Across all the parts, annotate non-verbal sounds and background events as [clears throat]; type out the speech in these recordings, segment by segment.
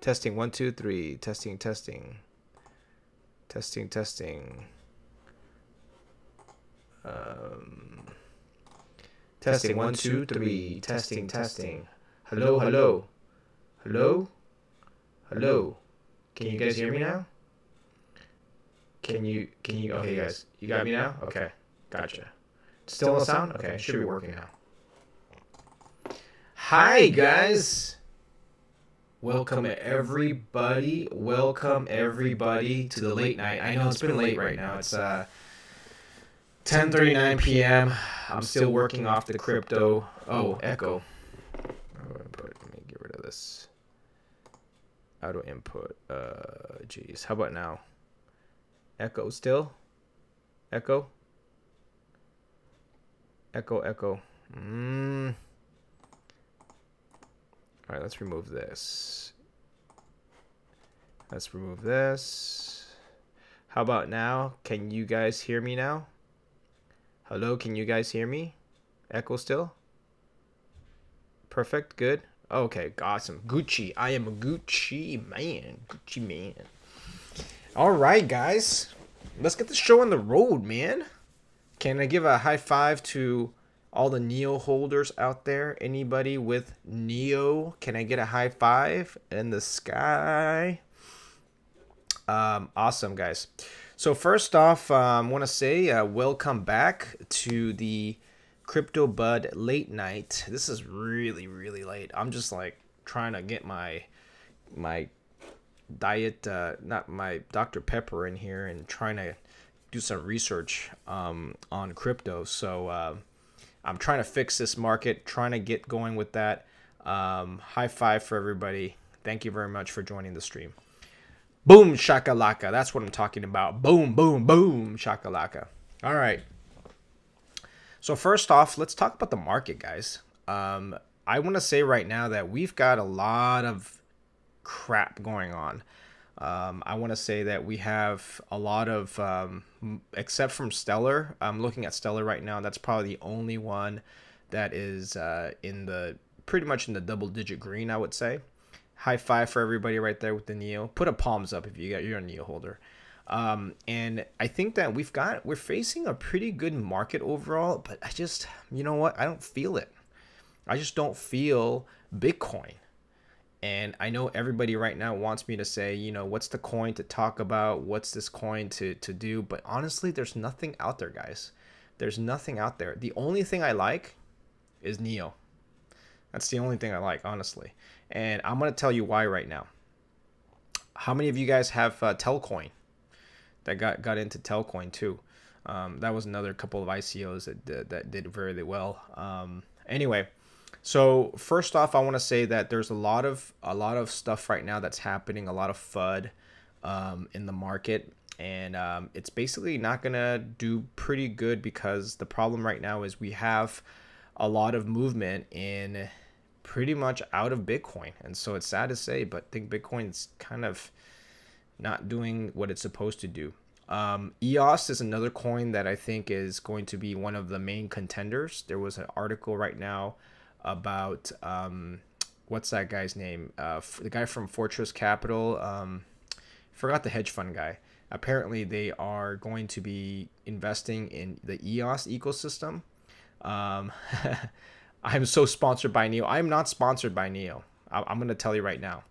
Testing one, two, three. Testing, testing. Testing, testing. Um, testing one, two, three. Testing, testing. Hello, hello. Hello? Hello? Can you guys hear me now? Can you, can you, okay, guys. You got me now? Okay. Gotcha. Still no sound? Okay, should be working now. Hi, guys. Welcome everybody. Welcome everybody to the late night. I know it's been late right now. It's uh 10:39 p.m. I'm still working off the crypto. Oh, echo. Let me get rid of this. Auto input. Uh, jeez. How about now? Echo still? Echo? Echo, echo. Mm. All right, let's remove this. Let's remove this. How about now? Can you guys hear me now? Hello, can you guys hear me? Echo still? Perfect, good. Okay, awesome. Gucci. I am a Gucci man. Gucci man. All right, guys. Let's get the show on the road, man. Can I give a high five to all the Neo holders out there? Anybody with Neo? Can I get a high five in the sky? Um, awesome, guys. So first off, I um, want to say uh, welcome back to the Crypto Bud late night. This is really, really late. I'm just like trying to get my my diet, uh, not my Dr Pepper in here, and trying to do some research um, on crypto. So uh, I'm trying to fix this market, trying to get going with that. Um, high five for everybody. Thank you very much for joining the stream. Boom shakalaka. That's what I'm talking about. Boom, boom, boom shakalaka. All right. So first off, let's talk about the market, guys. Um, I want to say right now that we've got a lot of crap going on. Um, I want to say that we have a lot of, um, except from Stellar. I'm looking at Stellar right now. That's probably the only one that is uh, in the pretty much in the double digit green. I would say. High five for everybody right there with the Neo. Put a palms up if you got you're a Neo holder. Um, and I think that we've got we're facing a pretty good market overall, but I just you know what I don't feel it. I just don't feel Bitcoin. And I know everybody right now wants me to say, you know, what's the coin to talk about? What's this coin to, to do? But honestly, there's nothing out there, guys. There's nothing out there. The only thing I like is Neo. That's the only thing I like, honestly. And I'm going to tell you why right now. How many of you guys have uh, Telcoin that got, got into Telcoin too? Um, that was another couple of ICOs that, that, that did very well. Um, anyway, so first off, I want to say that there's a lot of a lot of stuff right now that's happening, a lot of FUD um, in the market, and um, it's basically not gonna do pretty good because the problem right now is we have a lot of movement in pretty much out of Bitcoin, and so it's sad to say, but I think Bitcoin's kind of not doing what it's supposed to do. Um, EOS is another coin that I think is going to be one of the main contenders. There was an article right now about um, what's that guy's name? Uh, the guy from Fortress Capital. Um, forgot the hedge fund guy. Apparently, they are going to be investing in the EOS ecosystem. Um, [laughs] I'm so sponsored by Neo. I'm not sponsored by Neo. I- I'm going to tell you right now.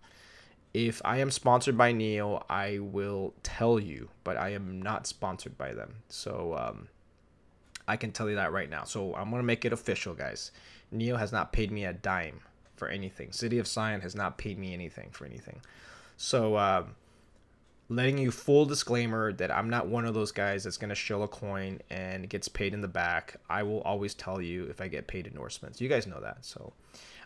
If I am sponsored by Neo, I will tell you, but I am not sponsored by them. So um, I can tell you that right now. So I'm going to make it official, guys. Neo has not paid me a dime for anything. City of Zion has not paid me anything for anything. So, uh, letting you full disclaimer that I'm not one of those guys that's going to shill a coin and gets paid in the back. I will always tell you if I get paid endorsements. You guys know that. So,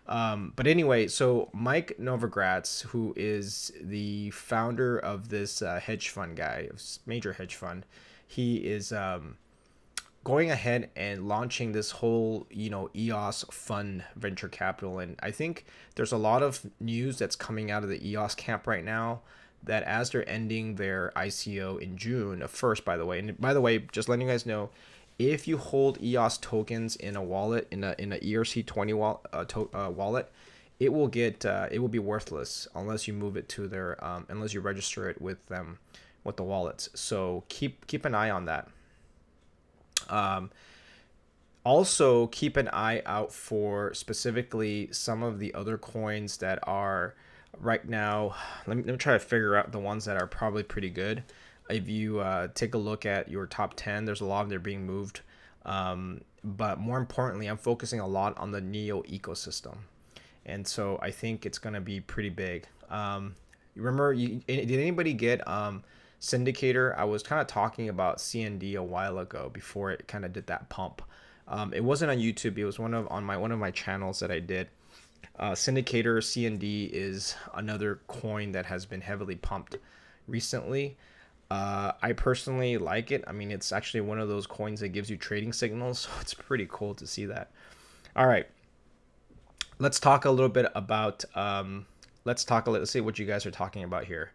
um, but anyway, so Mike Novogratz, who is the founder of this uh, hedge fund guy, major hedge fund, he is um, going ahead and launching this whole you know eos fund venture capital and i think there's a lot of news that's coming out of the eos camp right now that as they're ending their ico in june uh, first by the way and by the way just letting you guys know if you hold eos tokens in a wallet in a in a erc20 wallet, uh, to, uh, wallet it will get uh, it will be worthless unless you move it to their um, unless you register it with them with the wallets. So keep keep an eye on that. Um, also keep an eye out for specifically some of the other coins that are right now let me, let me try to figure out the ones that are probably pretty good. If you uh, take a look at your top 10 there's a lot of them being moved. Um, but more importantly i'm focusing a lot on the neo ecosystem. And so i think it's going to be pretty big. Um, remember you, did anybody get um, Cindicator i was kind of talking about cnd a while ago before it kind of did that pump um, it wasn't on YouTube. It was one of on my one of my channels that I did. Uh, Cindicator CND is another coin that has been heavily pumped recently. Uh, I personally like it. I mean, it's actually one of those coins that gives you trading signals, [laughs] so it's pretty cool to see that. All right, let's talk a little bit about. Um, let's talk. A little. Let's see what you guys are talking about here.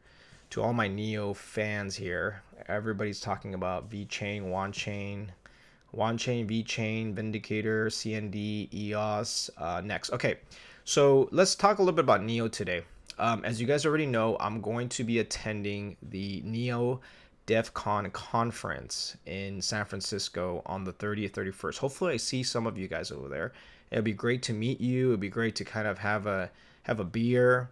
To all my Neo fans here, everybody's talking about VeChain, WanChain, Chain, Wan Chain, VeChain, Vindicator, CND, EOS, uh, next. Okay, so let's talk a little bit about NEO today. Um, as you guys already know, I'm going to be attending the NEO DevCon conference in San Francisco on the 30th, 31st. Hopefully I see some of you guys over there. It'd be great to meet you. It'd be great to kind of have a have a beer,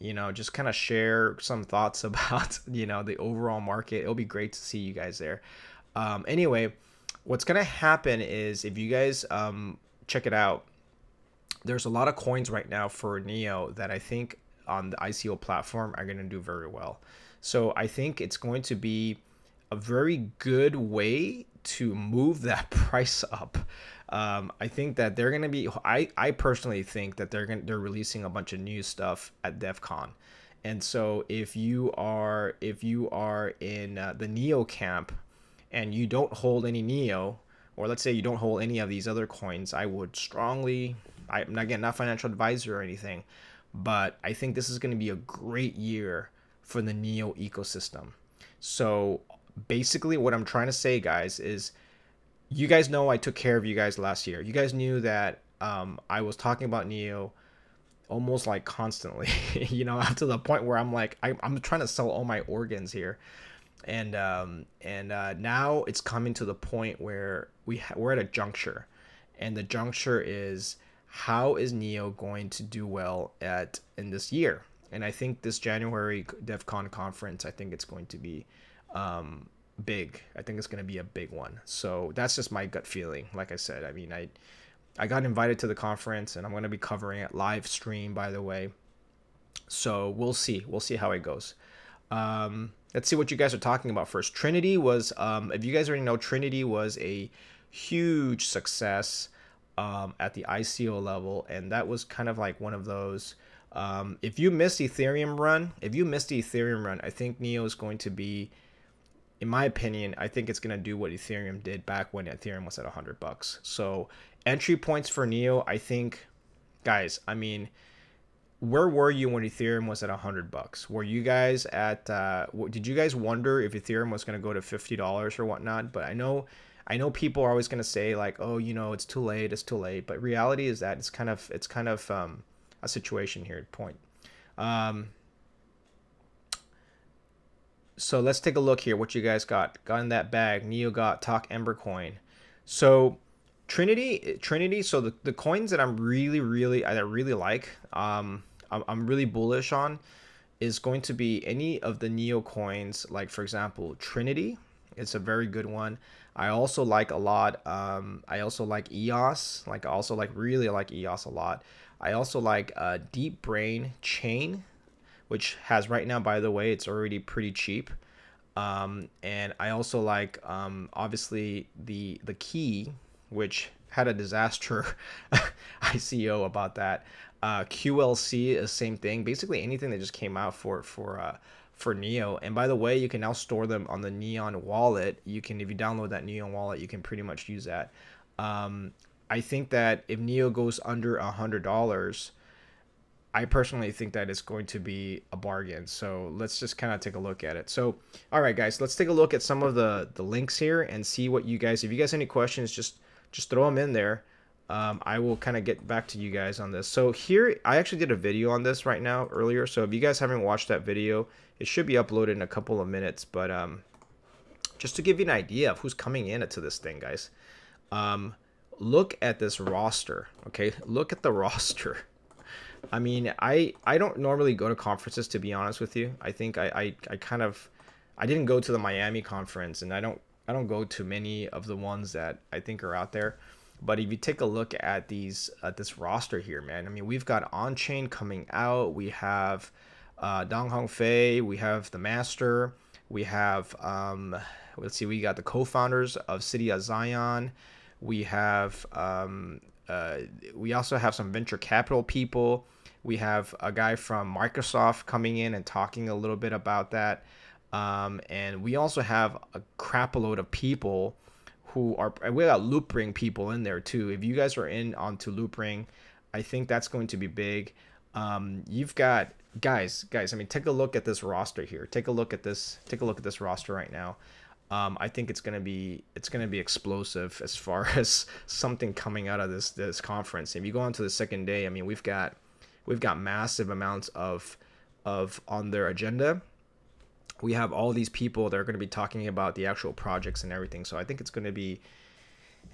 you know, just kind of share some thoughts [laughs] about, you know, the overall market. It'll be great to see you guys there. Um, anyway, what's gonna happen is if you guys um, check it out, there's a lot of coins right now for Neo that I think on the ICO platform are gonna do very well. So I think it's going to be a very good way to move that [laughs] price up. Um, I think that they're gonna be. I I personally think that they're gonna they're releasing a bunch of new stuff at DevCon. And so if you are if you are in uh, the Neo camp, and you don't hold any Neo, or let's say you don't hold any of these other coins, I would strongly, I'm not again not financial advisor or anything, but I think this is going to be a great year for the Neo ecosystem. So basically, what I'm trying to say, guys, is you guys know I took care of you guys last year. You guys knew that um, I was talking about Neo almost like constantly, [laughs] you know, up to the point where I'm like, I, I'm trying to sell all my organs here and um, and uh, now it's coming to the point where we ha- we're at a juncture, and the juncture is how is Neo going to do well at in this year? And I think this January DevCon conference, I think it's going to be um, big. I think it's going to be a big one. So that's just my gut feeling. Like I said, I mean, I I got invited to the conference, and I'm going to be covering it live stream, by the way. So we'll see. We'll see how it goes. Um, let's see what you guys are talking about first. Trinity was, um, if you guys already know, Trinity was a huge success um, at the ICO level, and that was kind of like one of those. Um, if you missed Ethereum run, if you missed the Ethereum run, I think Neo is going to be, in my opinion, I think it's going to do what Ethereum did back when Ethereum was at 100 bucks. So entry points for Neo, I think, guys, I mean, where were you when Ethereum was at 100 bucks? Were you guys at uh, did you guys wonder if Ethereum was going to go to $50 or whatnot? But I know I know people are always going to say like, "Oh, you know, it's too late, it's too late." But reality is that it's kind of it's kind of um, a situation here at point. Um, so let's take a look here what you guys got. Got in that bag. Neo got Talk Ember coin. So Trinity Trinity so the, the coins that I'm really really I really like um I'm, I'm really bullish on is going to be any of the Neo coins, like for example, Trinity. It's a very good one. I also like a lot. Um, I also like EOS. Like I also like really like EOS a lot. I also like uh, Deep Brain Chain, which has right now, by the way, it's already pretty cheap. Um, and I also like um, obviously the the key, which had a disaster [laughs] ICO about that. Uh, QLC is same thing. Basically anything that just came out for for uh, for Neo. And by the way, you can now store them on the Neon wallet. You can if you download that Neon wallet, you can pretty much use that. Um, I think that if Neo goes under a hundred dollars, I personally think that it's going to be a bargain. So let's just kind of take a look at it. So, all right, guys, let's take a look at some of the the links here and see what you guys. If you guys have any questions, just just throw them in there. um, I will kind of get back to you guys on this. So here, I actually did a video on this right now earlier. So if you guys haven't watched that video, it should be uploaded in a couple of minutes. But um, just to give you an idea of who's coming in to this thing, guys. Um, look at this roster, okay? Look at the [laughs] roster. I mean, I I don't normally go to conferences to be honest with you. I think I I, I kind of I didn't go to the Miami conference, and I don't I don't go to many of the ones that I think are out there. But if you take a look at these at this roster here, man, I mean, we've got Onchain coming out. We have uh, Dong Hong Fei. We have the Master. We have um, let's see, we got the co-founders of City of Zion. We have um, uh, we also have some venture capital people. We have a guy from Microsoft coming in and talking a little bit about that. Um, and we also have a crap load of people who are we got Loopring people in there too. If you guys are in onto Loopring, I think that's going to be big. Um, you've got guys, guys. I mean, take a look at this roster here. Take a look at this. Take a look at this roster right now. Um, I think it's gonna be it's gonna be explosive as far [laughs] as something coming out of this this conference. If you go on to the second day, I mean, we've got we've got massive amounts of of on their agenda we have all these people that are going to be talking about the actual projects and everything. So I think it's going to be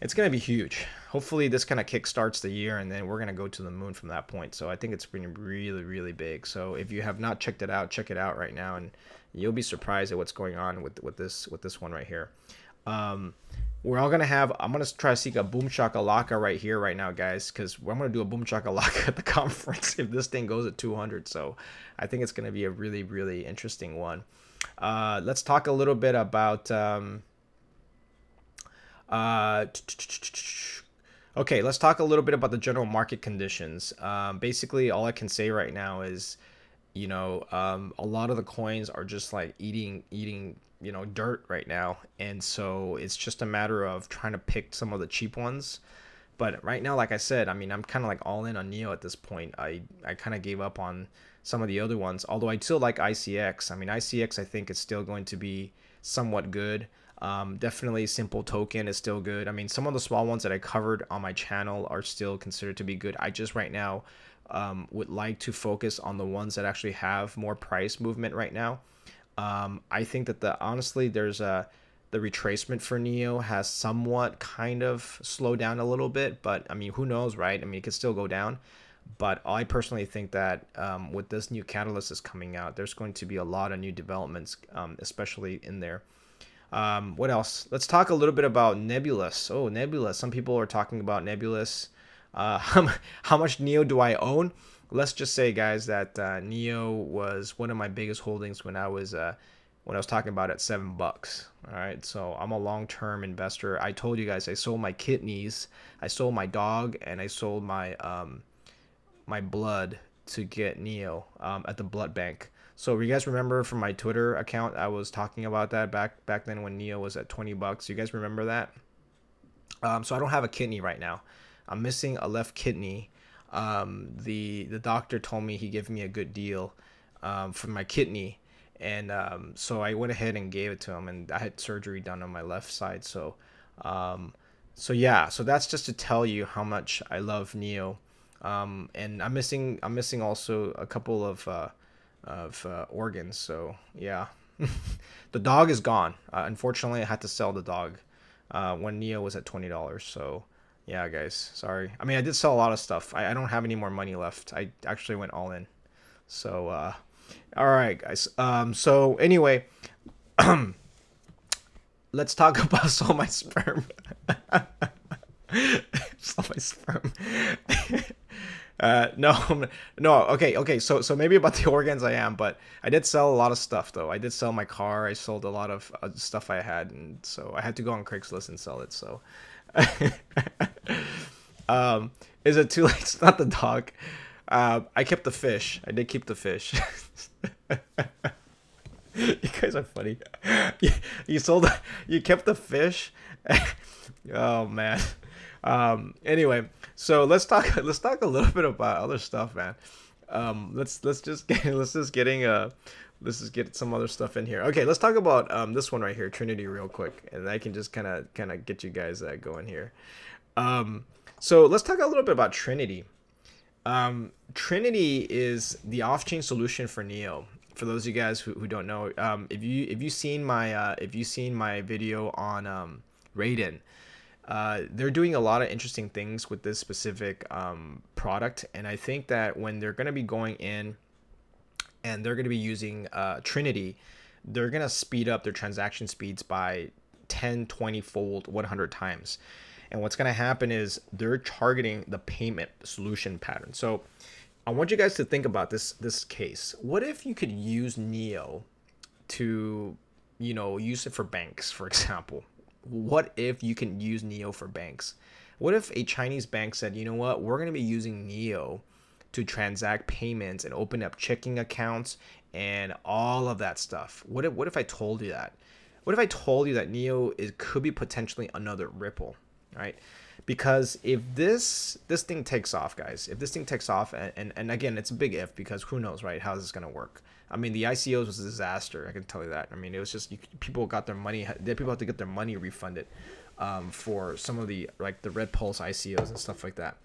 it's going to be huge. Hopefully this kind of kickstarts the year and then we're going to go to the moon from that point. So I think it's been really really big. So if you have not checked it out, check it out right now and you'll be surprised at what's going on with with this with this one right here. Um, we're all gonna have. I'm gonna try to seek a boom shakalaka right here, right now, guys, because I'm gonna do a boom shakalaka [laughs] at the conference if this thing goes at 200. So I think it's gonna be a really, really interesting one. Uh, let's talk a little bit about. Um, uh, okay, let's talk a little bit about the general market conditions. Um, basically, all I can say right now is, you know, um, a lot of the coins are just like eating, eating, you know, dirt right now, and so it's just a matter of trying to pick some of the cheap ones. But right now, like I said, I mean, I'm kind of like all in on Neo at this point. I I kind of gave up on some of the other ones. Although I still like ICX. I mean, ICX I think is still going to be somewhat good. Um, definitely Simple Token is still good. I mean, some of the small ones that I covered on my channel are still considered to be good. I just right now um, would like to focus on the ones that actually have more price movement right now. Um, I think that the honestly there's a the retracement for Neo has somewhat kind of slowed down a little bit, but I mean, who knows, right? I mean, it could still go down. But I personally think that um, with this new catalyst is coming out, there's going to be a lot of new developments, um, especially in there. Um, what else? Let's talk a little bit about Nebulas. Oh, Nebulas. Some people are talking about Nebulas. Uh, [laughs] how, much Neo do I own? Let's just say, guys, that uh, Neo was one of my biggest holdings when I was uh, when I was talking about it seven bucks. All right, so I'm a long-term investor. I told you guys I sold my kidneys, I sold my dog, and I sold my um, my blood to get Neo um, at the blood bank. So you guys remember from my Twitter account, I was talking about that back back then when Neo was at 20 bucks. You guys remember that? Um, so I don't have a kidney right now. I'm missing a left kidney. Um, the the doctor told me he gave me a good deal um, for my kidney, and um, so I went ahead and gave it to him. And I had surgery done on my left side. So, um, so yeah. So that's just to tell you how much I love Neo. Um, and I'm missing I'm missing also a couple of uh, of uh, organs. So yeah, [laughs] the dog is gone. Uh, unfortunately, I had to sell the dog uh, when Neo was at twenty dollars. So yeah, guys, sorry. I mean, I did sell a lot of stuff. I, I don't have any more money left. I actually went all in. So uh, all right, guys. Um, so anyway. [clears throat] let's talk [laughs] about Soul My Sperm. [laughs] Soul My Sperm. [laughs] Uh, no, no. Okay, okay. So, so maybe about the organs I am, but I did sell a lot of stuff though. I did sell my car. I sold a lot of uh, stuff I had, and so I had to go on Craigslist and sell it. So, [laughs] um, is it too late? [laughs] It's not the dog. Uh, I kept the fish. I did keep the fish. [laughs] you guys are funny. You, you sold. You kept the fish. oh man. Um, anyway, so let's talk. Let's talk a little bit about other stuff, man. Um, let's let's just get let's just getting uh let's just get some other stuff in here. Okay, let's talk about um this one right here, Trinity, real quick, and I can just kind of kind of get you guys uh, going here. Um, So let's talk a little bit about Trinity. Um, Trinity is the off-chain solution for Neo. For those of you guys who, who don't know, um, if you if you seen my uh, if you seen my video on um, Raiden, uh, they're doing a lot of interesting things with this specific um, product, and I think that when they're going to be going in and they're going to be using uh, Trinity, they're going to speed up their transaction speeds by 10, 20 fold, 100 times. And what's going to happen is they're targeting the payment solution pattern. So I want you guys to think about this this case. What if you could use Neo to, you know, use it for banks, for example? What if you can use Neo for banks? What if a Chinese bank said, you know what, we're going to be using Neo to transact payments and open up checking accounts and all of that stuff? What if what if I told you that? What if I told you that Neo is could be potentially another Ripple? right? Because if this this thing takes off, guys, if this thing takes off, and, and, and again, it's a big if because who knows, right? How is this gonna work? I mean, the ICOs was a disaster. I can tell you that. I mean, it was just you, people got their money. People had to get their money refunded um, for some of the like the Red Pulse ICOs and stuff like that.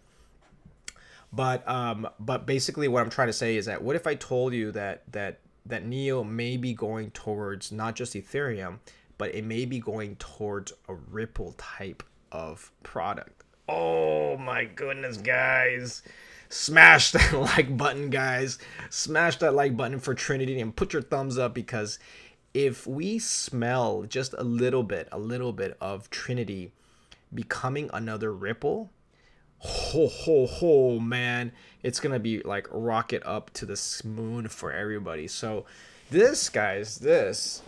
But um, but basically, what I'm trying to say is that what if I told you that that that Neo may be going towards not just Ethereum, but it may be going towards a Ripple type of product. Oh my goodness, guys. Smash that [laughs] like button, guys. Smash that like button for Trinity and put your thumbs up because if we smell just a little bit, a little bit of Trinity becoming another Ripple, ho ho ho man, it's gonna be like rocket up to the moon for everybody. So this, guys, this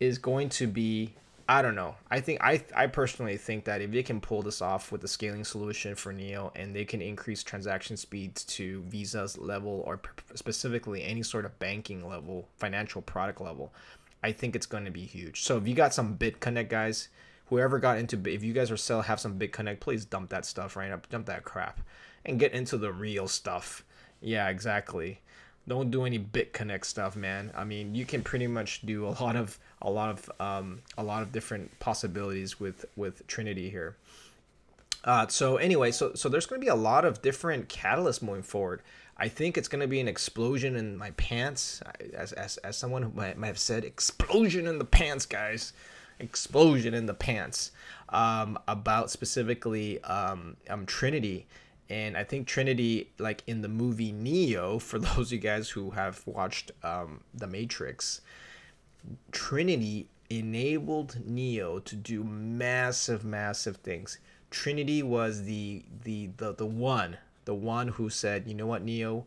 is going to be I don't know. I think I I personally think that if they can pull this off with the scaling solution for Neo and they can increase transaction speeds to Visa's level or specifically any sort of banking level, financial product level, I think it's going to be huge. So if you got some BitConnect guys, whoever got into if you guys are still have some BitConnect, please dump that stuff right up, dump that crap, and get into the real stuff. Yeah, exactly don't do any BitConnect stuff, man. I mean, you can pretty much do a lot of a lot of um, a lot of different possibilities with with Trinity here. Uh, so anyway, so so there's going to be a lot of different catalysts moving forward. I think it's going to be an explosion in my pants, as as, as someone might, might have said, explosion in the pants, guys, explosion in the pants. Um, about specifically um, um Trinity and I think Trinity, like in the movie Neo, [laughs] for those of you guys who have watched um, The Matrix, Trinity enabled Neo to do massive, massive things. Trinity was the the the the one, the one who said, you know what, Neo,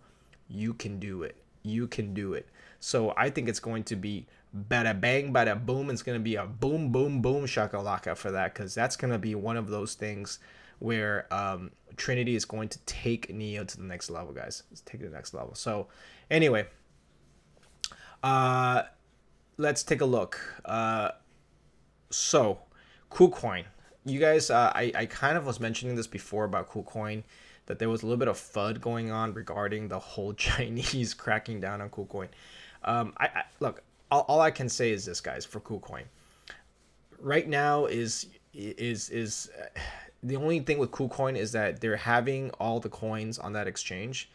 you can do it. You can do it. So I think it's going to be bada bang, bada boom. It's going to be a boom, boom, boom shakalaka for that because that's going to be one of those things where um, Trinity is going to take Neo to the next level, guys. Let's take it to the next level. So, anyway, uh, let's take a look. Uh, so, KuCoin. You guys, uh, I, I kind of was mentioning this before about KuCoin, that there was a little bit of FUD going on regarding the whole [laughs] Chinese cracking down on KuCoin. Um, I, I look, all, all I can say is this, guys, for KuCoin. Right now is is is the only thing with KuCoin is that they're having all the coins on that exchange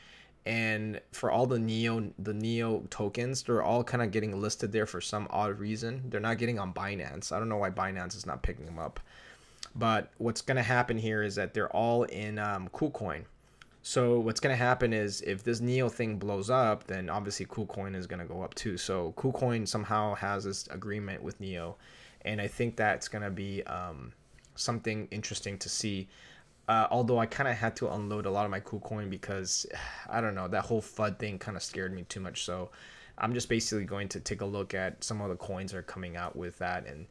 and for all the neo the neo tokens they're all kind of getting listed there for some odd reason. They're not getting on binance. I don't know why binance is not picking them up. But what's going to happen here is that they're all in um, KuCoin so what's going to happen is if this neo thing blows up then obviously KuCoin is going to go up too so KuCoin somehow has this agreement with neo and i think that's going to be um, something interesting to see. Uh, although I kind of had to unload a lot of my KuCoin because [sighs] I don't know that whole FUD thing kind of scared me too much. So I'm just basically going to take a look at some of the coins that are coming out with that, and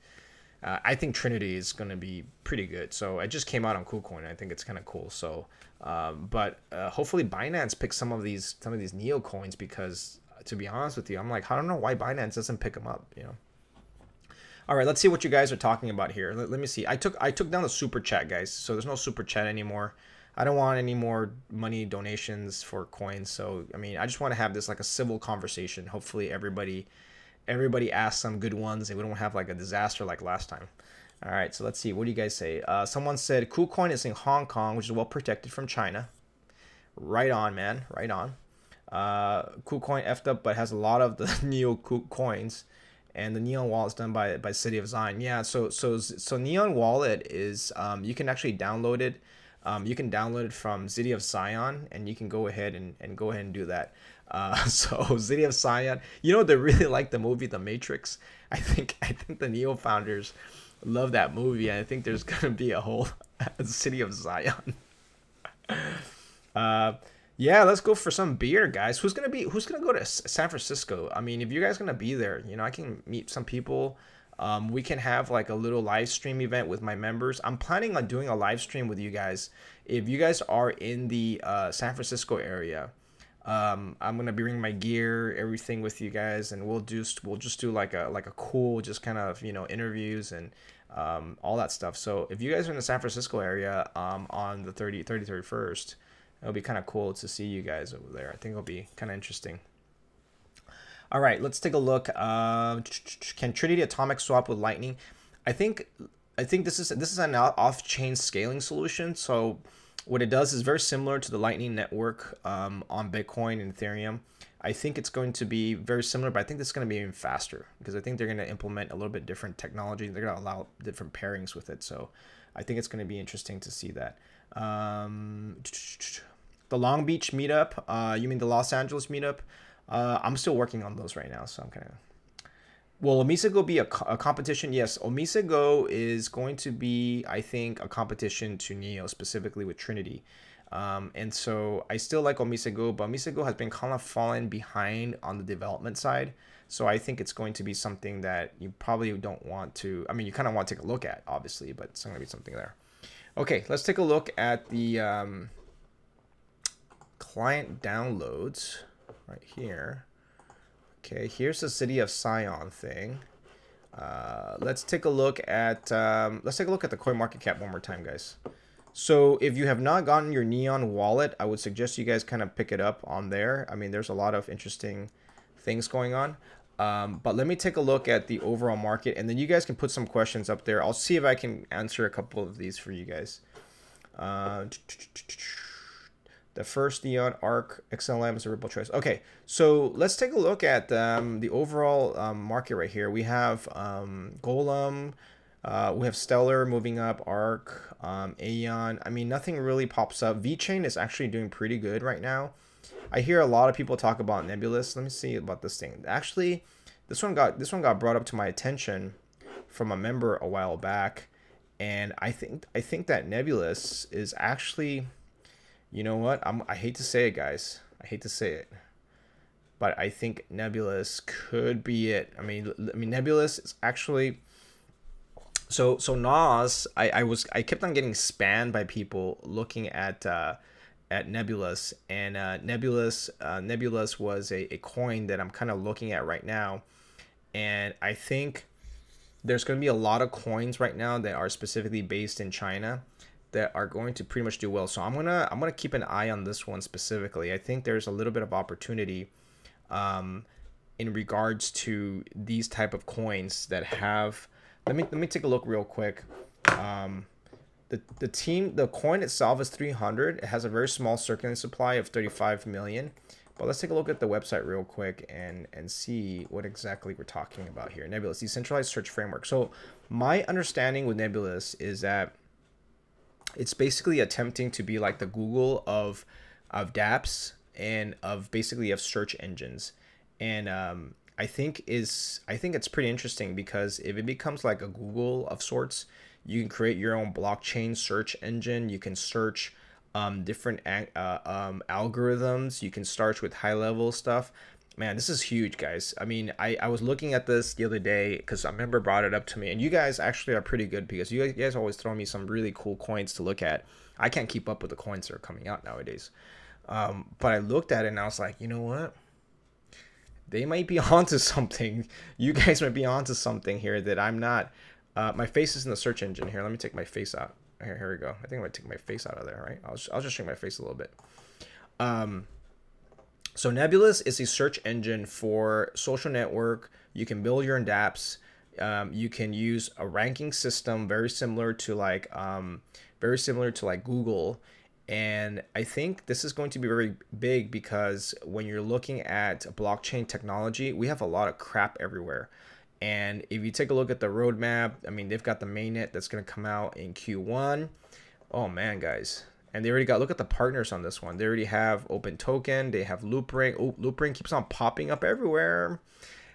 uh, I think Trinity is going to be pretty good. So I just came out on KuCoin. I think it's kind of cool. So, um, but uh, hopefully Binance picks some of these some of these Neo coins because to be honest with you, I'm like I don't know why Binance doesn't pick them up. You know. All right, let's see what you guys are talking about here. Let, let, me see. I took I took down the super chat, guys. So there's no super chat anymore. I don't want any more money donations for coins. So I mean, I just want to have this like a civil conversation. Hopefully, everybody everybody asks some good ones, and we don't have like a disaster like last time. All right, so let's see. What do you guys say? Uh, someone said KuCoin is in Hong Kong, which is well protected from China. Right on, man. Right on. Uh, KuCoin effed up, but has a lot of the [laughs] Neo coins, and the Neon Wallet is done by by City of Zion. Yeah, so so so Neon Wallet is um, you can actually download it. Um, you can download it from City of Zion, and you can go ahead and, and go ahead and do that. Uh, [laughs] so City of Zion, you know they really [laughs] like the movie The Matrix. I think I think the Neo founders love that movie, and I think there's [laughs] gonna be a whole City of Zion. uh, yeah, let's go for some beer, guys. Who's gonna be? Who's gonna go to San Francisco? I mean, if you guys gonna be there, you know, I can meet some people. Um, we can have like a little live stream event with my members. I'm planning on doing a live stream with you guys. If you guys are in the uh, San Francisco area, um, I'm gonna be bringing my gear, everything with you guys, and we'll just we'll just do like a like a cool, just kind of you know interviews and um, all that stuff. So if you guys are in the San Francisco area um, on the 30, 30 31st, it'll be kind of cool to see you guys over there. I think it'll be kind of interesting. All right, let's take a look. Uh, can Trinity Atomic swap with Lightning? I think I think this is this is an off-chain scaling solution. So what it does is very similar to the Lightning Network um, on Bitcoin and Ethereum. I think it's going to be very similar, but I think it's going to be even faster because I think they're going to implement a little bit different technology. They're going to allow different pairings with it. So I think it's going to be interesting to see that. Um, the Long Beach meetup, uh, you mean the Los Angeles meetup? Uh, I'm still working on those right now, so I'm kind of. Will Omisego be a, a competition? Yes, Omisego is going to be, I think, a competition to Neo, specifically with Trinity. Um, and so I still like Omisego, but Omisego has been kind of falling behind on the development side. So I think it's going to be something that you probably don't want to. I mean, you kind of want to take a look at, obviously, but it's going to be something there. Okay, let's take a look at the um, client downloads right here. Okay, here's the City of Zion thing. Uh, let's take a look at um, let's take a look at the coin market cap one more time, guys. So if you have not gotten your Neon wallet, I would suggest you guys kind of pick it up on there. I mean, there's a lot of interesting things going on. Um, but let me take a look at the overall market, and then you guys can put some questions up there. I'll see if I can answer a couple of these for you guys. Uh, the first Neon Ark XLM is a Ripple choice. Okay, so let's take a look at um, the overall um, market right here. We have um, Golem, uh, we have Stellar moving up, Ark, um, Aeon. I mean, nothing really pops up. VeChain is actually doing pretty good right now. I hear a lot of people talk about Nebulas. Let me see about this thing. Actually, this one got this one got brought up to my attention from a member a while back, and I think I think that Nebulas is actually, you know what? I'm I hate to say it, guys. I hate to say it, but I think Nebulas could be it. I mean, I mean Nebulas is actually so so Nas, I, I was I kept on getting spammed by people looking at uh, at Nebulas, and uh, Nebulas uh, Nebulas was a, a coin that I'm kind of looking at right now, and I think there's going to be a lot of coins right now that are specifically based in China that are going to pretty much do well. So I'm gonna I'm gonna keep an eye on this one specifically. I think there's a little bit of opportunity. Um, in regards to these type of coins that have let me let me take a look real quick. Um, the the team the coin itself is 300. It has a very small circulating supply of 35 million. But let's take a look at the website real quick and and see what exactly we're talking about here. Nebulas decentralized search framework. So my understanding with Nebulas is that it's basically attempting to be like the Google of of DApps and of basically of search engines. And um, I think is I think it's pretty interesting because if it becomes like a Google of sorts, you can create your own blockchain search engine. You can search um, different uh, um, algorithms. You can start with high level stuff. Man, this is huge, guys. I mean, I, I was looking at this the other day because I remember brought it up to me, and you guys actually are pretty good because you guys always throw me some really cool coins to look at. I can't keep up with the coins that are coming out nowadays. Um, but I looked at it and I was like, you know what? they might be [laughs] onto something. You guys might be onto something here that I'm not. Uh, my face is in the search engine here. Let me take my face out. Here, here we go. I think I'm gonna take my face out of there, right? I'll, I'll just show my face a little bit. Um, so Nebulas is a search engine for social network. You can build your own dApps. um, you can use a ranking system very similar to like um, very similar to like Google. And I think this is going to be very big because when you're looking at blockchain technology, we have a lot of crap everywhere. And if you take a look at the roadmap, I mean, they've got the mainnet that's going to come out in Q1. Oh man, guys. And they already got, look at the partners on this one. They already have Open Token. They have Loopring. Oh, Loopring keeps on popping up everywhere.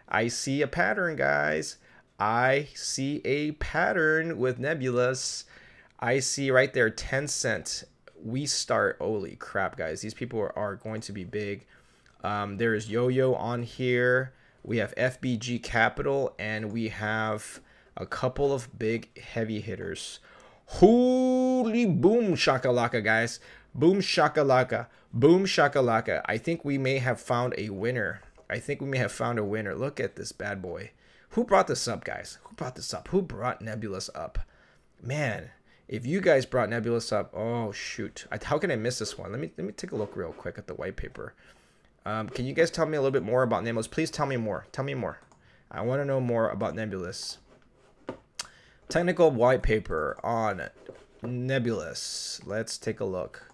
I see a pattern, guys. I see a pattern with Nebulas. I see right there Tencent. We start. Holy crap, guys. These people are, are going to be big. Um, there is Yo-Yo on here. We have FBG Capital. And we have a couple of big heavy hitters. Holy boom shakalaka, guys. Boom shakalaka. Boom shakalaka. I think we may have found a winner. I think we may have found a winner. Look at this bad boy. Who brought this up, guys? Who brought this up? Who brought Nebulas up? Man, if you guys brought Nebulas up, oh shoot, I, how can I miss this one? Let me let me take a look real quick at the white paper. Um, can you guys tell me a little bit more about Nebulas? Please tell me more. Tell me more. I want to know more about Nebulas. Technical white paper on Nebulas. Let's take a look.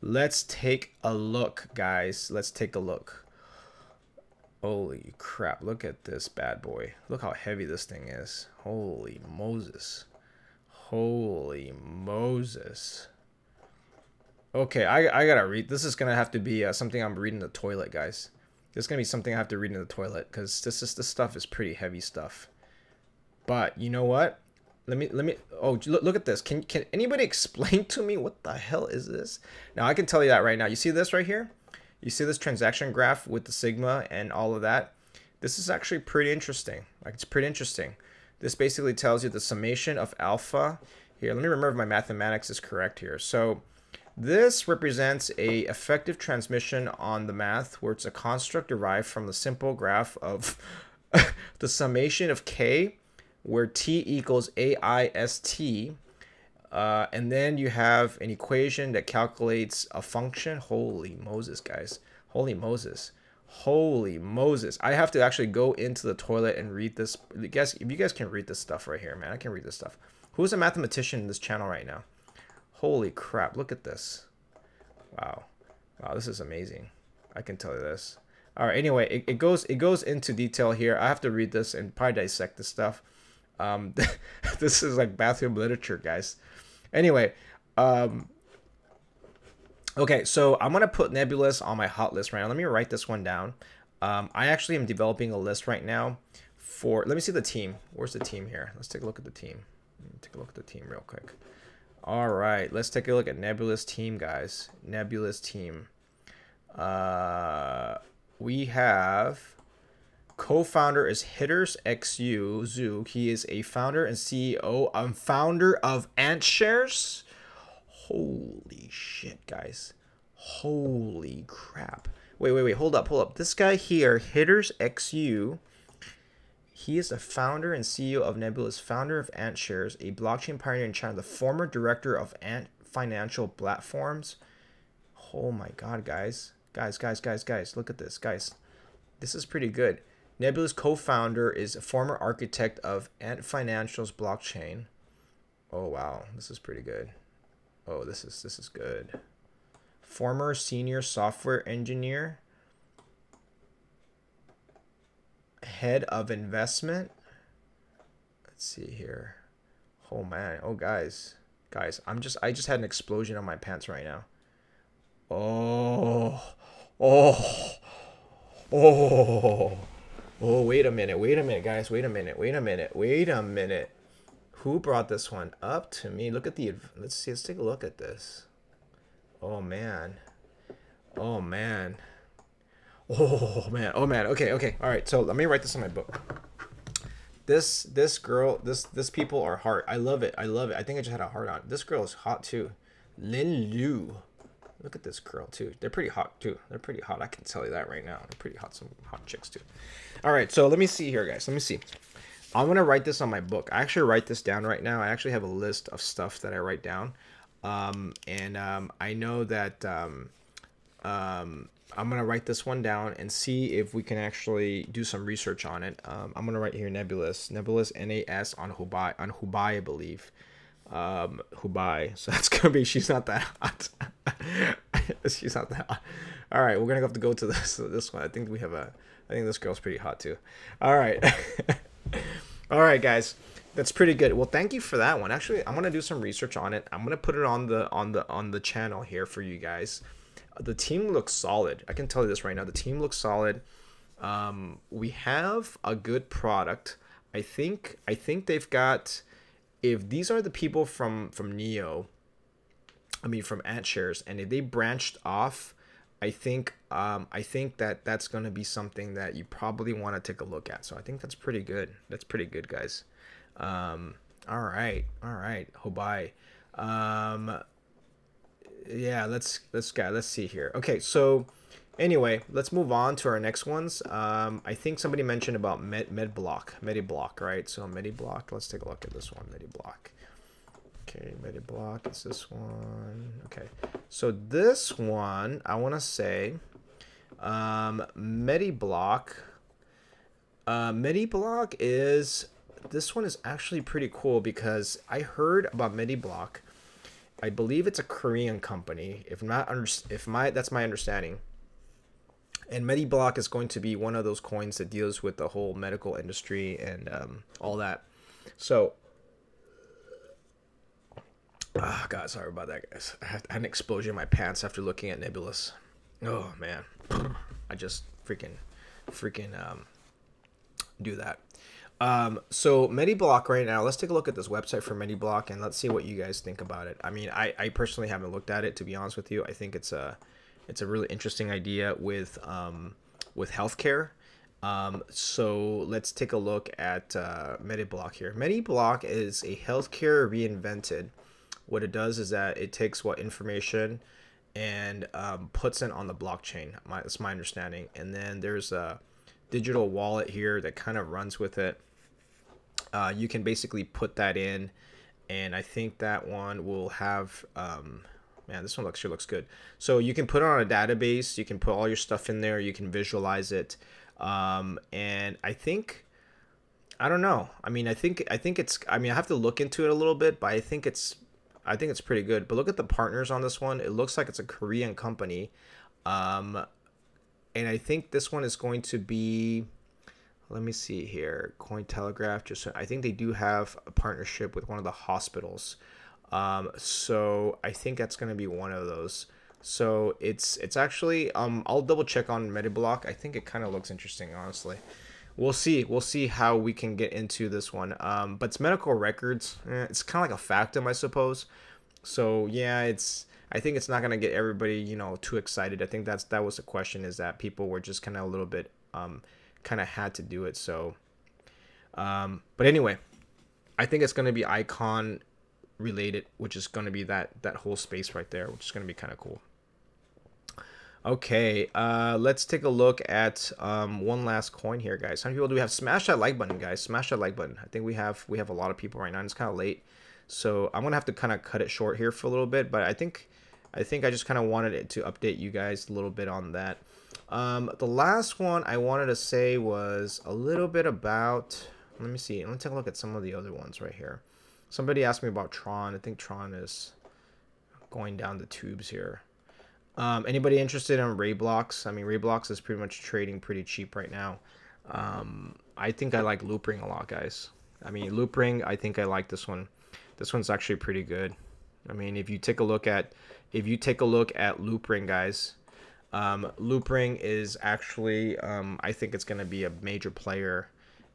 Let's take a look, guys. Let's take a look. Holy crap, look at this bad boy. Look how heavy this thing is. Holy Moses. Holy Moses. Okay, I, I gotta read. This is gonna have to be uh, something I'm reading in the toilet, guys. This is gonna be something I have to read in the toilet because this is this stuff is pretty heavy stuff. But you know what? Let me let me. Oh, look, look at this. Can can anybody explain to me what the hell is this? Now I can tell you that right now. You see this right here? You see this transaction graph with the sigma and all of that? This is actually pretty interesting. Like it's pretty interesting. This basically tells you the summation of alpha. Here, let me remember if my mathematics is correct here. So this represents a effective transmission on the math where it's a construct derived from the simple graph of [laughs] the summation of k where t equals aist uh, and then you have an equation that calculates a function. Holy Moses, guys. Holy Moses. Holy Moses. I have to actually go into the toilet and read this. Guys, if you guys can read this stuff right here, man, I can read this stuff. Who's a mathematician in this channel right now? Holy crap, look at this. Wow. Wow, this is amazing. I can tell you this. All right, anyway, it, it goes it goes into detail here. I have to read this and probably dissect this stuff. Um, [laughs] this is like bathroom literature, guys. Anyway, um, okay, so I'm gonna put Nebulas on my hot list right now. Let me write this one down. Um, I actually am developing a list right now for. Let me see the team. Where's the team here? Let's take a look at the team. Take a look at the team real quick. All right, let's take a look at Nebulas team, guys. Nebulas team. Uh, we have co-founder is Hitters XU Zoo. He is a founder and CEO and um, founder of AntShares. Holy shit, guys. Holy crap. Wait, wait, wait. Hold up, hold up. This guy here, Hitters XU, he is the founder and CEO of Nebulas, founder of AntShares, a blockchain pioneer in China, the former director of Ant Financial Platforms. Oh my god, guys. Guys, guys, guys, guys. Look at this, guys. This is pretty good. Nebulas co-founder is a former architect of Ant Financial's blockchain. Oh wow, this is pretty good. Oh, this is this is good. Former senior software engineer, head of investment. Let's see here. Oh man, oh guys. Guys, I'm just I just had an explosion on my pants right now. Oh. Oh. Oh. Oh, wait a minute. Wait a minute, guys. Wait a minute. Wait a minute. Wait a minute. Who brought this one up to me? Look at the... Let's see. Let's take a look at this. Oh, man. Oh, man. Oh, man. Oh, man. Okay, okay. All right. So let me write this in my book. This this girl, this this people are hot. I love it. I love it. I think I just had a heart on. This girl is hot, too. Lin Liu. Look at this girl too. They're pretty hot too. They're pretty hot. I can tell you that right now. They're pretty hot. Some hot chicks too. All right, so let me see here, guys. Let me see. I'm gonna write this on my book. I actually write this down right now. I actually have a list of stuff that I write down, um, and um, I know that um, um, I'm gonna write this one down and see if we can actually do some research on it. Um, I'm gonna write here Nebulas, Nebulas NAS on Hubei, on Hubei, I believe. Um, Hubei. [laughs] So that's gonna be. She's not that hot. [laughs] she's not that hot. All right, we're gonna have to go to this this one. I think we have a. I think this girl's pretty hot too. All right. [laughs] All right, guys. That's pretty good. Well, thank you for that one. Actually, I'm gonna do some research on it. I'm gonna put it on the on the on the channel here for you guys. The team looks solid. I can tell you this right now. The team looks solid. Um, we have a good product. I think I think they've got. If these are the people from from Neo, I mean from AntShares, and if they branched off, I think um, I think that that's going to be something that you probably want to take a look at. So I think that's pretty good. That's pretty good, guys. Um, all right, all right, Hubei. Um, yeah, let's let's go. Let's see here. Okay, so anyway, let's move on to our next ones. Um, I think somebody mentioned about Med MedBlock, MediBlock, right? So MediBlock. Let's take a look at this one, MediBlock. Okay, MediBlock is this one. Okay, so this one I want to say, um, MediBlock. Uh, MediBlock is this one is actually pretty cool because I heard about MediBlock. I believe it's a Korean company. If not, if my that's my understanding. And MediBlock is going to be one of those coins that deals with the whole medical industry and um, all that. So, oh god, sorry about that, guys. I had an explosion in my pants after looking at Nebulas. Oh man, I just freaking, freaking um, do that. Um, so MediBlock right now, let's take a look at this website for MediBlock and let's see what you guys think about it. I mean, I, I personally haven't looked at it to be honest with you. I think it's a it's a really interesting idea with um, with healthcare. Um, so let's take a look at uh, MediBlock here. MediBlock is a healthcare reinvented. What it does is that it takes what information and um, puts it on the blockchain. My, that's my understanding. And then there's a digital wallet here that kind of runs with it uh, you can basically put that in and I think that one will have um, man this one looks sure looks good. So you can put it on a database. You can put all your stuff in there. You can visualize it. Um, and I think I don't know. I mean I think I think it's I mean I have to look into it a little bit but I think it's I think it's pretty good. But look at the partners on this one. It looks like it's a Korean company. Um, and I think this one is going to be let me see here cointelegraph just i think they do have a partnership with one of the hospitals um, so i think that's going to be one of those. So it's it's actually um, i'll double check on mediblock. I think it kind of looks interesting honestly. We'll see we'll see how we can get into this one. Um, but it's medical records. Eh, it's kind of like a Factom i suppose. So yeah it's I think it's not going to get everybody, you know, too excited. I think that's that was the question is that people were just kind of a little bit um, kind of had to do it. So, um, but anyway, I think it's going to be ICON related, which is going to be that that whole space right there, which is going to be kind of cool. Okay, uh, let's take a look at um, one last coin here, guys. How many people do we have? Smash that like button, guys. Smash that like button. I think we have we have a lot of people right now. And it's kind of late, so I'm gonna have to kind of cut it short here for a little bit. But I think I think I just kind of wanted it to update you guys a little bit on that. Um, the last one I wanted to say was a little bit about. Let me see. Let me take a look at some of the other ones right here. Somebody asked me about Tron. I think Tron is going down the tubes here. Um, anybody interested in RaiBlocks? I mean, RaiBlocks is pretty much trading pretty cheap right now. Um, I think I like Loopring a lot, guys. I mean, Loopring, I think I like this one. This one's actually pretty good. I mean, if you take a look at if you take a look at Loopring, guys, um, Loopring is actually, um, I think it's going to be a major player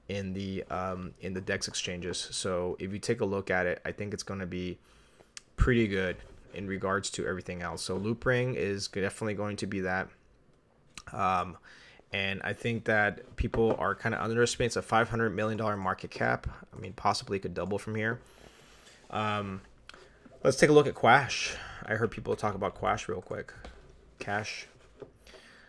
in the um, in the Dex exchanges. So if you take a look at it, I think it's going to be pretty good in regards to everything else. So Loopring is definitely going to be that. Um, and I think that people are kind of underestimating it's a $500 million market cap. I mean, possibly could double from here. Um, let's take a look at QASH. I heard people talk about QASH real quick. QASH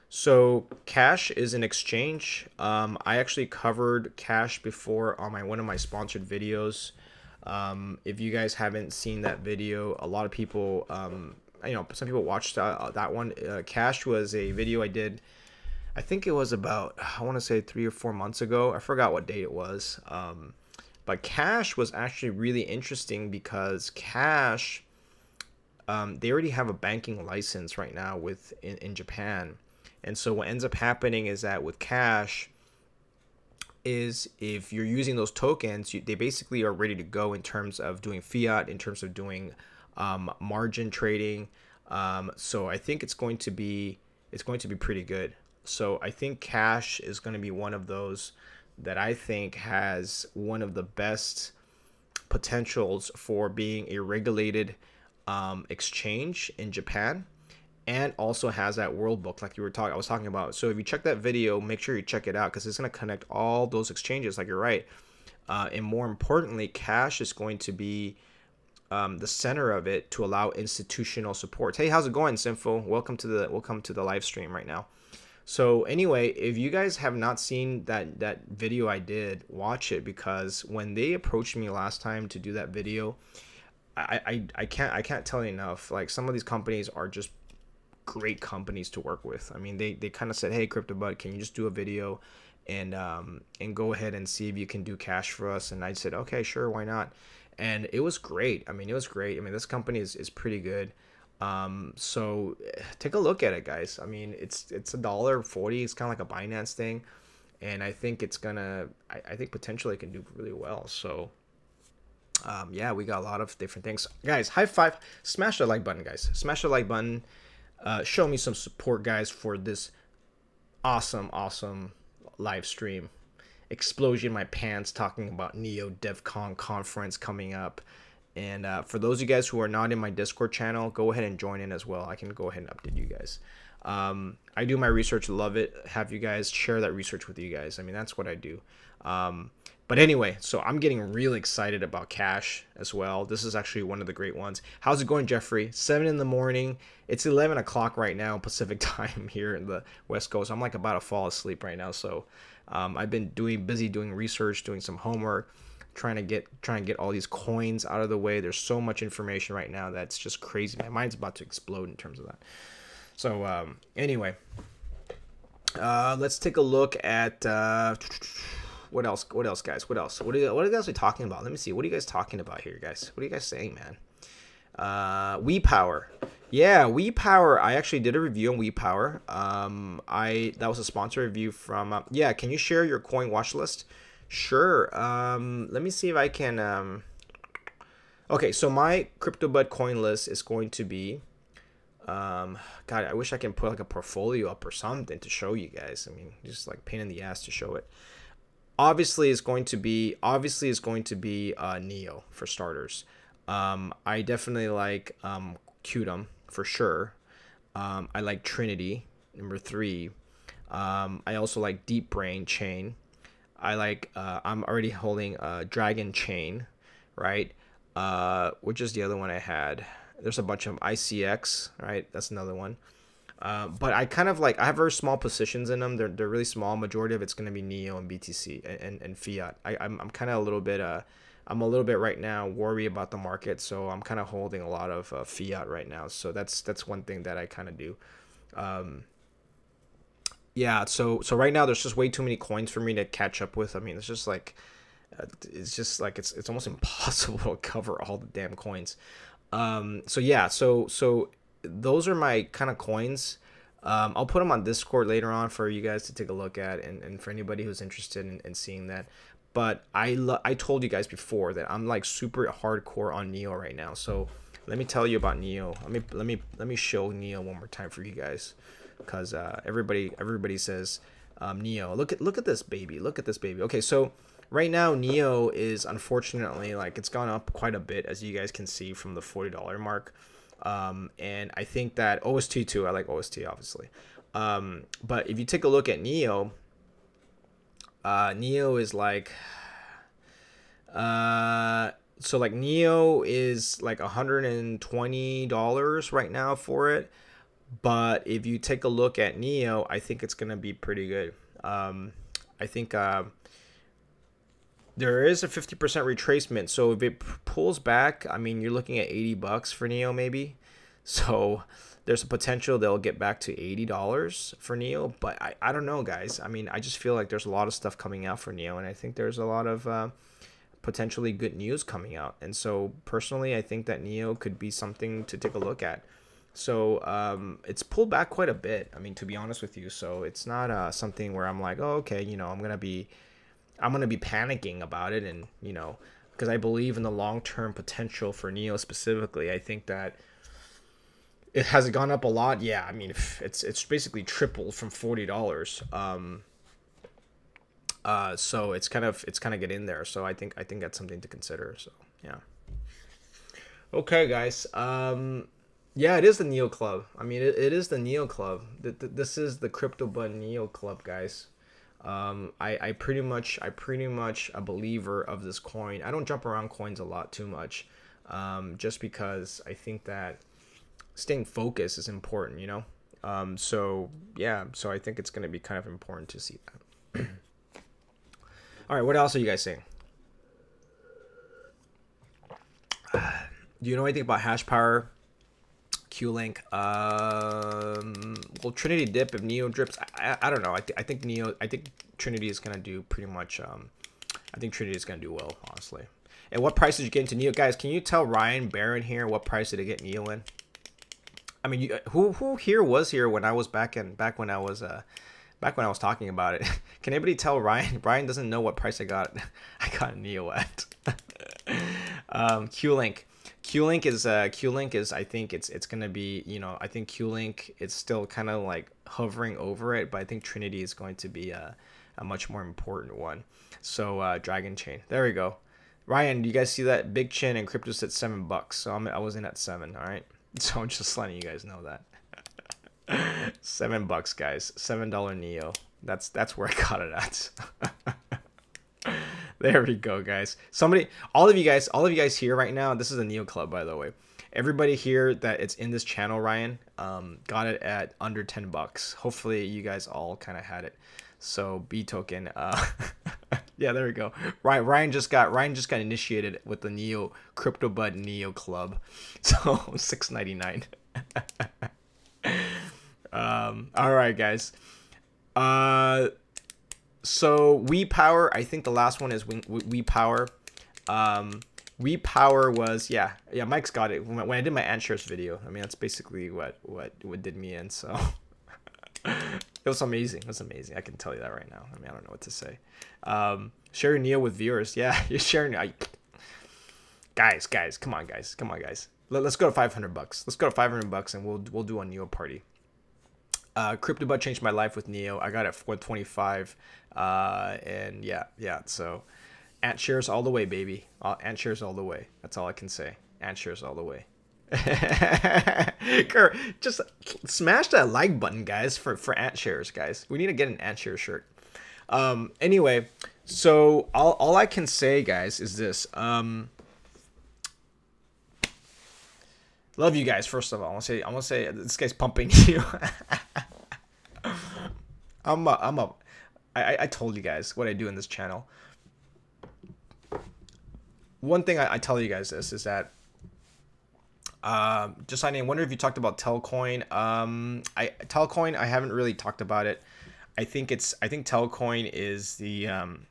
so QASH is an exchange. Um, I actually covered QASH before on my one of my sponsored videos. Um, if you guys haven't seen that video, a lot of people um, you know some people watched uh, that one. Uh, QASH was a video I did. I think it was about I want to say three or four months ago. I forgot what date it was. Um, but QASH was actually really interesting because QASH, um, they already have a banking license right now with in, in Japan, and so what ends up happening is that with QASH, is if you're using those tokens, you, they basically are ready to go in terms of doing fiat, in terms of doing um, margin trading. Um, so I think it's going to be it's going to be pretty good. So I think QASH is going to be one of those that I think has one of the best potentials for being a regulated um, exchange in Japan and also has that world book like you were talking I was talking about. So if you check that video, make sure you check it out because it's going to connect all those exchanges like you're right. Uh, and more importantly, QASH is going to be um, the center of it to allow institutional support. Hey, how's it going, Sinful? Welcome to the welcome to the live stream right now. So anyway, if you guys have not seen that that video I did, watch it because when they approached me last time to do that video, I I, I can't I can't tell you enough. Like some of these companies are just great companies to work with. I mean, they they kind of said, "Hey, CryptoBud, can you just do a video and um and go ahead and see if you can do QASH for us?" And I said, "Okay, sure, why not?" And it was great. I mean, it was great. I mean, this company is is pretty good. Um, so take a look at it, guys. I mean, it's it's a dollar forty. It's kind of like a Binance thing, and I think it's gonna. I, I think potentially it can do really well. So. Um, yeah, we got a lot of different things, guys. High five! Smash the like button, guys. Smash the like button. Uh, show me some support, guys, for this awesome, awesome live stream. Explosion in my pants talking about Neo DevCon conference coming up. And uh, for those of you guys who are not in my Discord channel, go ahead and join in as well. I can go ahead and update you guys. Um, I do my research, love it. Have you guys share that research with you guys. I mean, that's what I do. Um, but anyway, so I'm getting really excited about QASH as well. This is actually one of the great ones. How's it going, Jeffrey? Seven in the morning. It's 11 o'clock right now, [laughs] Pacific time here in the West Coast. I'm like about to fall asleep right now. So um, I've been doing busy doing research, doing some homework trying to get trying to get all these coins out of the way. There's so much information right now that's just crazy. My mind's about to explode in terms of that. So um, anyway, uh, let's take a look at uh, what else. What else, guys? What else? What are you, what are you guys talking about? Let me see. What are you guys talking about here, guys? What are you guys saying, man? Uh, WePower. Yeah, WePower. I actually did a review on WePower. Um, I that was a sponsor review from. Uh, yeah, can you share your coin watch list? Sure. Um, let me see if I can. Um... Okay, so my crypto CryptoBud coin list is going to be. Um, God, I wish I can put like a portfolio up or something to show you guys. I mean, just like pain in the ass to show it. Obviously, is going to be obviously is going to be uh, Neo for starters. Um, I definitely like um, for sure. Um, I like Trinity number three. Um, I also like Deep Brain Chain. I like uh, I'm already holding a Dragon Chain, right? Uh, which is the other one I had. There's a bunch of ICX, right? That's another one. Uh, but I kind of like I have very small positions in them. They're, they're really small. Majority of it's going to be Neo and BTC and, and, and Fiat. I, I'm, I'm kind of a little bit uh I'm a little bit right now worried about the market, so I'm kind of holding a lot of uh, Fiat right now. So that's that's one thing that I kind of do. Um, yeah, so so right now there's just way too many coins for me to catch up with. I mean, it's just like uh, it's just like it's it's almost [laughs] impossible to cover all the damn coins. Um, so yeah, so so those are my kind of coins. Um, I'll put them on Discord later on for you guys to take a look at, and, and for anybody who's interested in, in seeing that. But I lo- I told you guys before that I'm like super hardcore on Neo right now. So let me tell you about Neo. Let me let me let me show Neo one more time for you guys because uh, everybody everybody says um, Neo. Look at look at this baby. Look at this baby. Okay, so right now Neo is unfortunately like it's gone up quite a bit as you guys can see from the forty dollar mark. Um, and I think that OST too. I like OST obviously. Um, but if you take a look at Neo, uh, Neo is like, uh, so like Neo is like $120 right now for it. But if you take a look at Neo, I think it's going to be pretty good. Um, I think uh, there is a 50% retracement. So if it pulls back, I mean, you're looking at 80 bucks for Neo maybe. [laughs] So there's a potential they'll get back to $80 for Neo, but I, I don't know, guys. I mean, I just feel like there's a lot of stuff coming out for Neo, and I think there's a lot of uh, potentially good news coming out. And so personally, I think that Neo could be something to take a look at. So um, it's pulled back quite a bit. I mean, to be honest with you, so it's not uh, something where I'm like, oh, okay, you know, I'm gonna be, I'm gonna be panicking about it, and you know, because I believe in the long term potential for Neo specifically. I think that it has gone up a lot. Yeah, I mean, it's it's basically tripled from forty dollars. Um, uh, so it's kind of it's kind of get in there. So I think I think that's something to consider. So yeah. Okay, guys. Um, yeah, it is the Neo Club. I mean, it, it is the Neo Club. This is the Crypto Bud Neo Club, guys. Um, I, I pretty much I pretty much a believer of this coin. I don't jump around coins a lot too much, um, just because I think that staying focused is important. You know. Um, so yeah, so I think it's gonna be kind of important to see that. [clears throat] All right, what else are you guys saying? Do you know anything about hash power? Q-Link. Um, well, Trinity dip if Neo drips. I, I, don't know. I, th I think Neo. I think Trinity is gonna do pretty much. Um, I think Trinity is gonna do well, honestly. And what price did you get into Neo, guys? Can you tell Ryan Barron here what price did it get Neo in? I mean, you, who who here was here when I was back in back when I was uh back when I was talking about it? [laughs] Can anybody tell Ryan? [laughs] Ryan doesn't know what price I got. [laughs] I got Neo at. um, Q-Link. Q-Link is uh, Q-Link is I think it's it's gonna be you know I think Q-Link is still kind of like hovering over it, but I think Trinity is going to be a, a much more important one. So uh, Dragon Chain, there we go. Ryan, do you guys see that? Big Chin and Crypto's at seven bucks, so I'm, I was in at seven. All right, [laughs] so I'm just letting you guys know that. [laughs] seven bucks, guys. Seven dollar Neo. That's that's where I got it at. [laughs] [laughs] there we go, guys. Somebody, all of you guys, all of you guys here right now. This is a Neo Club, by the way. Everybody here that it's in this channel, Ryan, um, got it at under ten bucks. Hopefully, you guys all kind of had it. So B token, uh, [laughs] yeah, there we go. Ryan, Ryan just got Ryan just got initiated with the Neo Crypto Bud Neo Club. [laughs] So six ninety nine. um, all right, guys. Uh so WePower i think the last one is we, WePower. Um WePower was yeah yeah mike's got it. When, i did my answers video i mean that's basically what what what did me in so. [laughs] It was amazing it was amazing. I can tell you that right now. I mean i don't know what to say. Um your neo with viewers yeah [laughs] you're sharing I, guys guys come on guys come on guys. Let, us go to 500 bucks. Let's go to 500 bucks and we'll we'll do a neo party uh, CryptoBud changed my life with Neo. I got it 425. Uh, and yeah, yeah. So ant shares all the way, baby. Uh, ant shares all the way. That's all I can say. Ant shares all the way. [laughs] just smash that like button, guys, for, for ant shares, guys. We need to get an ant share shirt. Um, anyway, so all, all I can say, guys, is this. Um, love you guys, first of all. I want to say, I want to say, this guy's pumping [laughs] you. I'm a, I'm a, I, I told you guys what I do in this channel. One thing I, I tell you guys this is that um, just I wonder if you talked about Telcoin. Um, I Telcoin, I haven't really talked about it. I think it's I think Telcoin is the um,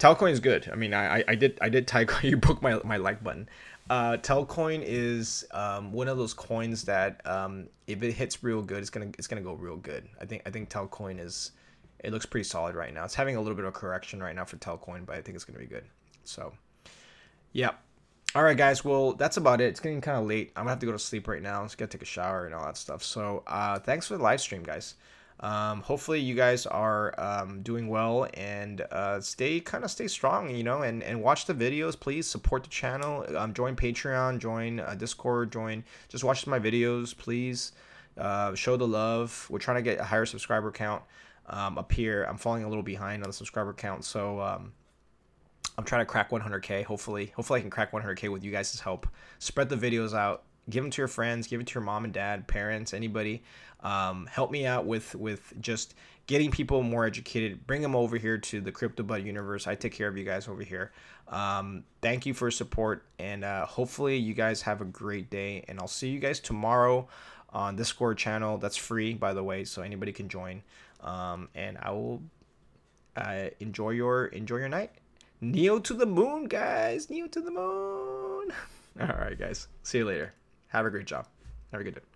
Telcoin is good. I mean, I, I did I did type [laughs] you broke my my like button. Uh, Telcoin is um, one of those coins that um, if it hits real good, it's gonna it's gonna go real good. I think I think Telcoin is it looks pretty solid right now. It's having a little bit of correction right now for Telcoin, but I think it's gonna be good. So, yeah. All right, guys. Well, that's about it. It's getting kind of late. I'm gonna have to go to sleep right now. Just gotta take a shower and all that stuff. So, uh, thanks for the live stream, guys. Um, hopefully you guys are um, doing well and uh, stay kind of stay strong, you know, and, and watch the videos. Please support the channel. Um, join Patreon, join uh, Discord, join. Just watch my videos, please. Uh, show the love. We're trying to get a higher subscriber count um, up here. I'm falling a little behind on the subscriber count, so um, I'm trying to crack 100k. Hopefully, hopefully I can crack 100k with you guys' help. Spread the videos out give them to your friends, give it to your mom and dad, parents, anybody. Um, help me out with with just getting people more educated. Bring them over here to the Crypto Bud universe. I take care of you guys over here. Um, thank you for support, and uh, hopefully you guys have a great day. And I'll see you guys tomorrow on this Discord channel. That's free, by the way, so anybody can join. Um, and I will uh, enjoy your enjoy your night. Neo to the moon, guys. Neo to the moon. [laughs] All right, guys. See you later. Have a great job. Have a good day.